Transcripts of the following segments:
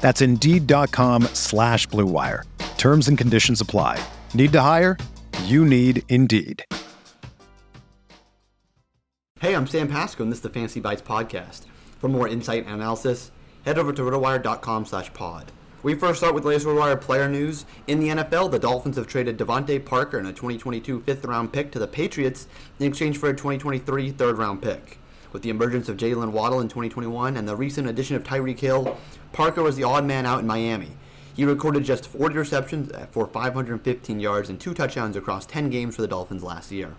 That's Indeed.com slash BlueWire. Terms and conditions apply. Need to hire? You need Indeed. Hey, I'm Sam Pasco, and this is the Fantasy Bites podcast. For more insight and analysis, head over to rotowire.com slash pod. We first start with latest RotoWire player news. In the NFL, the Dolphins have traded DeVante Parker and a 2022 fifth round pick to the Patriots in exchange for a 2023 third round pick. With the emergence of Jaylen Waddle in 2021 and the recent addition of Tyreek Hill, Parker was the odd man out in Miami. He recorded just 40 receptions for 515 yards and two touchdowns across 10 games for the Dolphins last year.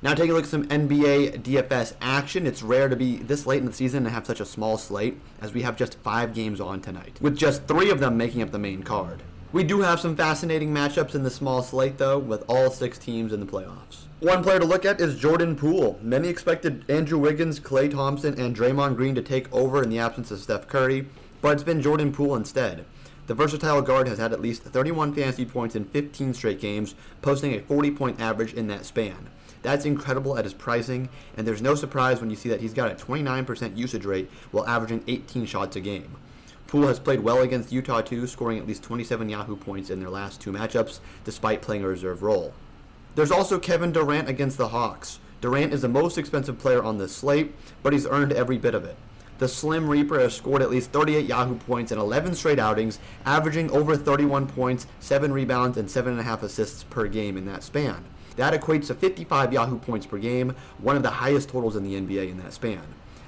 Now taking a look at some NBA DFS action. It's rare to be this late in the season and have such a small slate, as we have just five games on tonight, with just three of them making up the main card. We do have some fascinating matchups in the small slate, though, with all six teams in the playoffs. One player to look at is Jordan Poole. Many expected Andrew Wiggins, Klay Thompson, and Draymond Green to take over in the absence of Steph Curry, but it's been Jordan Poole instead. The versatile guard has had at least 31 fantasy points in 15 straight games, posting a 40 point average in that span. That's incredible at his pricing, and there's no surprise when you see that he's got a 29% usage rate while averaging 18 shots a game. Poole has played well against Utah too, scoring at least 27 Yahoo points in their last two matchups, despite playing a reserve role. There's also Kevin Durant against the Hawks. Durant is the most expensive player on this slate, but he's earned every bit of it. The Slim Reaper has scored at least 38 Yahoo points in 11 straight outings, averaging over 31 points, 7 rebounds, and 7.5 assists per game in that span. That equates to 55 Yahoo points per game, one of the highest totals in the NBA in that span.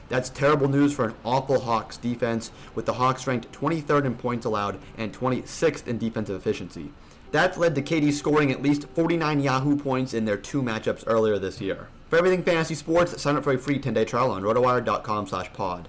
That's terrible news for an awful Hawks defense, with the Hawks ranked 23rd in points allowed and 26th in defensive efficiency. That's led to KD scoring at least 49 Yahoo points in their two matchups earlier this year. For everything fantasy sports, sign up for a free 10-day trial on rotowire.com slash pod.